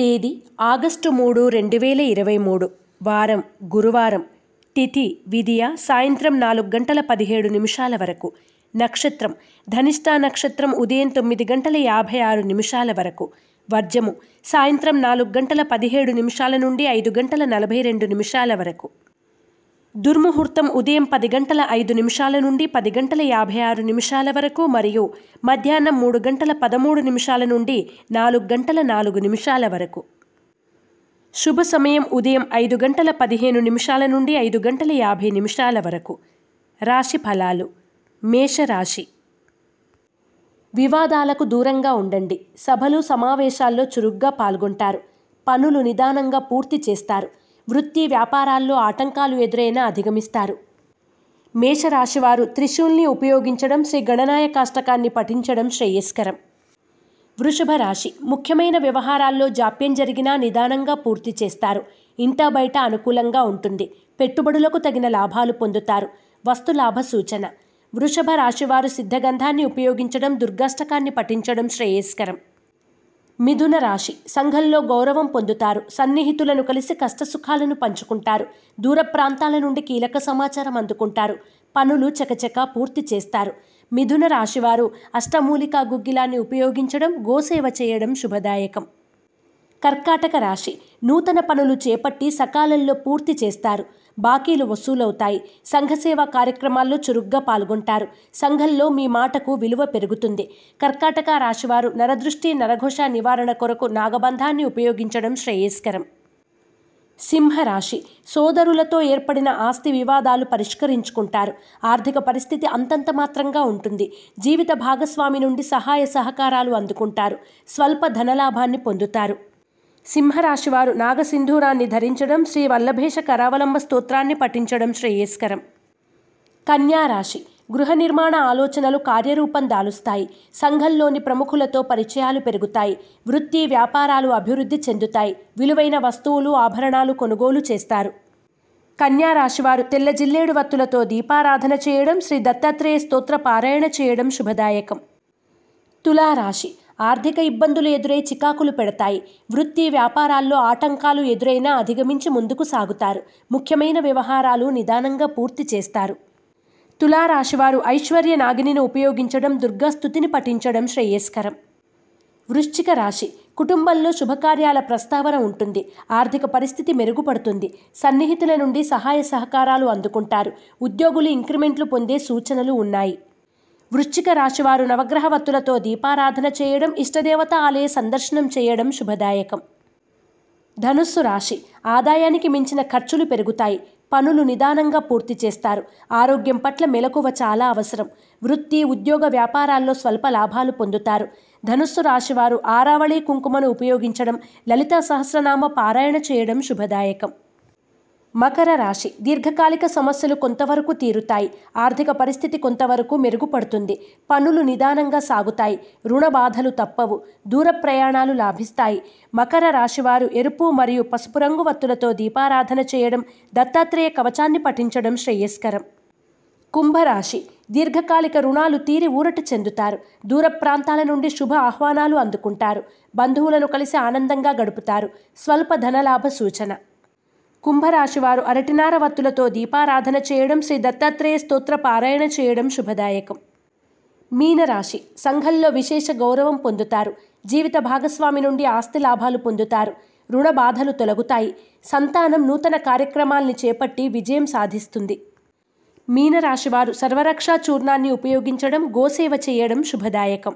తేదీ ఆగస్టు మూడు రెండు వేల ఇరవై మూడు. వారం గురువారం. తిథి విదియ సాయంత్రం నాలుగు గంటల పదిహేడు నిమిషాల వరకు. నక్షత్రం ధనిష్టా నక్షత్రం ఉదయం తొమ్మిది గంటల యాభై ఆరు నిమిషాల వరకు. వర్జము సాయంత్రం నాలుగు గంటల పదిహేడు నిమిషాల నుండి ఐదు గంటల నలభై రెండు నిమిషాల వరకు. దుర్ముహూర్తం ఉదయం పది గంటల ఐదు నిమిషాల నుండి పది గంటల యాభై ఆరు నిమిషాల వరకు మరియు మధ్యాహ్నం మూడు గంటల పదమూడు నిమిషాల నుండి నాలుగు గంటల నాలుగు నిమిషాల వరకు. శుభ సమయం ఉదయం ఐదు గంటల పదిహేను నిమిషాల నుండి ఐదు గంటల యాభై నిమిషాల వరకు. రాశి ఫలాలు. మేషరాశి. వివాదాలకు దూరంగా ఉండండి. సభలు సమావేశాల్లో చురుగ్గా పాల్గొంటారు. పనులు నిదానంగా పూర్తి చేస్తారు. వృత్తి వ్యాపారాల్లో ఆటంకాలు ఎదురైనా అధిగమిస్తారు. మేషరాశివారు త్రిశూల్ని ఉపయోగించడం శ్రీ గణనాయకాష్టకాన్ని పఠించడం శ్రేయస్కరం. వృషభ రాశి ముఖ్యమైన వ్యవహారాల్లో జాప్యం జరిగినా నిదానంగా పూర్తి చేస్తారు. ఇంటా బయట అనుకూలంగా ఉంటుంది. పెట్టుబడులకు తగిన లాభాలు పొందుతారు. వస్తు లాభ సూచన. వృషభ రాశివారు సిద్ధగంధాన్ని ఉపయోగించడం దుర్గాష్టకాన్ని పఠించడం శ్రేయస్కరం. మిథున రాశి. సంఘంలో గౌరవం పొందుతారు. సన్నిహితులను కలిసి కష్టసుఖాలను పంచుకుంటారు. దూర ప్రాంతాల నుండి కీలక సమాచారం అందుకుంటారు. పనులు చకచకా పూర్తి చేస్తారు. మిథున రాశివారు అష్టమూలికా గుగ్గిలాన్ని ఉపయోగించడం గోసేవ చేయడం శుభదాయకం. కర్కాటక రాశి. నూతన పనులు చేపట్టి సకాలంలో పూర్తి చేస్తారు. బాకీలు వసూలవుతాయి. సంఘసేవా కార్యక్రమాల్లో చురుగ్గా పాల్గొంటారు. సంఘంలో మీ మాటకు విలువ పెరుగుతుంది. కర్కాటక రాశివారు నరదృష్టి నరఘోష నివారణ కొరకు నాగబంధాన్ని ఉపయోగించడం శ్రేయస్కరం. సింహరాశి సోదరులతో ఏర్పడిన ఆస్తి వివాదాలు పరిష్కరించుకుంటారు. ఆర్థిక పరిస్థితి అంతంత మాత్రంగా ఉంటుంది. జీవిత భాగస్వామి నుండి సహాయ సహకారాలు అందుకుంటారు. స్వల్ప ధనలాభాన్ని పొందుతారు. సింహరాశివారు నాగసింధూరాన్ని ధరించడం శ్రీ వల్లభేష కరావలంబ స్తోత్రాన్ని పఠించడం శ్రేయస్కరం. కన్యారాశి గృహ నిర్మాణ ఆలోచనలు కార్యరూపం దాలుస్తాయి. సంఘంలోని ప్రముఖులతో పరిచయాలు పెరుగుతాయి. వృత్తి వ్యాపారాలు అభివృద్ధి చెందుతాయి. విలువైన వస్తువులు ఆభరణాలు కొనుగోలు చేస్తారు. కన్యారాశివారు తెల్ల జిల్లేడు వత్తులతో దీపారాధన చేయడం శ్రీ దత్తాత్రేయ స్తోత్ర పారాయణ చేయడం శుభదాయకం. తులారాశి. ఆర్థిక ఇబ్బందులు ఎదురై చికాకులు పెడతాయి. వృత్తి వ్యాపారాల్లో ఆటంకాలు ఎదురైనా అధిగమించి ముందుకు సాగుతారు. ముఖ్యమైన వ్యవహారాలు నిదానంగా పూర్తి చేస్తారు. తులారాశివారు ఐశ్వర్య నాగిని ఉపయోగించడం దుర్గాస్థుతిని పఠించడం శ్రేయస్కరం. వృశ్చిక రాశి కుటుంబంలో శుభకార్యాల ప్రస్తావన ఉంటుంది. ఆర్థిక పరిస్థితి మెరుగుపడుతుంది. సన్నిహితుల నుండి సహాయ సహకారాలు అందుకుంటారు. ఉద్యోగులు ఇంక్రిమెంట్లు పొందే సూచనలు ఉన్నాయి. వృశ్చిక రాశివారు నవగ్రహ వత్తులతో దీపారాధన చేయడం ఇష్టదేవత ఆలయ సందర్శనం చేయడం శుభదాయకం. ధనుస్సు రాశి ఆదాయానికి మించిన ఖర్చులు పెరుగుతాయి. పనులు నిదానంగా పూర్తి చేస్తారు. ఆరోగ్యం పట్ల మెలకువ చాలా అవసరం. వృత్తి ఉద్యోగ వ్యాపారాల్లో స్వల్ప లాభాలు పొందుతారు. ధనుస్సు రాశివారు ఆరావళి కుంకుమను ఉపయోగించడం లలిత సహస్రనామ పారాయణ చేయడం శుభదాయకం. మకర రాశి దీర్ఘకాలిక సమస్యలు కొంతవరకు తీరుతాయి. ఆర్థిక పరిస్థితి కొంతవరకు మెరుగుపడుతుంది. పనులు నిదానంగా సాగుతాయి. రుణ బాధలు తప్పవు. దూర ప్రయాణాలు లాభిస్తాయి. మకర రాశివారు ఎరుపు మరియు పసుపు రంగు వత్తులతో దీపారాధన చేయడం దత్తాత్రేయ కవచాన్ని పఠించడం శ్రేయస్కరం. కుంభరాశి దీర్ఘకాలిక రుణాలు తీరి ఊరట చెందుతారు. దూర ప్రాంతాల నుండి శుభ ఆహ్వానాలు అందుకుంటారు. బంధువులను కలిసి ఆనందంగా గడుపుతారు. స్వల్ప ధనలాభ సూచన. కుంభరాశివారు అరటినార వత్తులతో దీపారాధన చేయడం శ్రీ దత్తాత్రేయ స్తోత్ర పారాయణ చేయడం శుభదాయకం. మీనరాశి సంఘంలో విశేష గౌరవం పొందుతారు. జీవిత భాగస్వామి నుండి ఆస్తి లాభాలు పొందుతారు. రుణ బాధలు తొలగుతాయి. సంతానం నూతన కార్యక్రమాల్ని చేపట్టి విజయం సాధిస్తుంది. మీనరాశివారు సర్వరక్షా చూర్ణాన్ని ఉపయోగించడం గోసేవ చేయడం శుభదాయకం.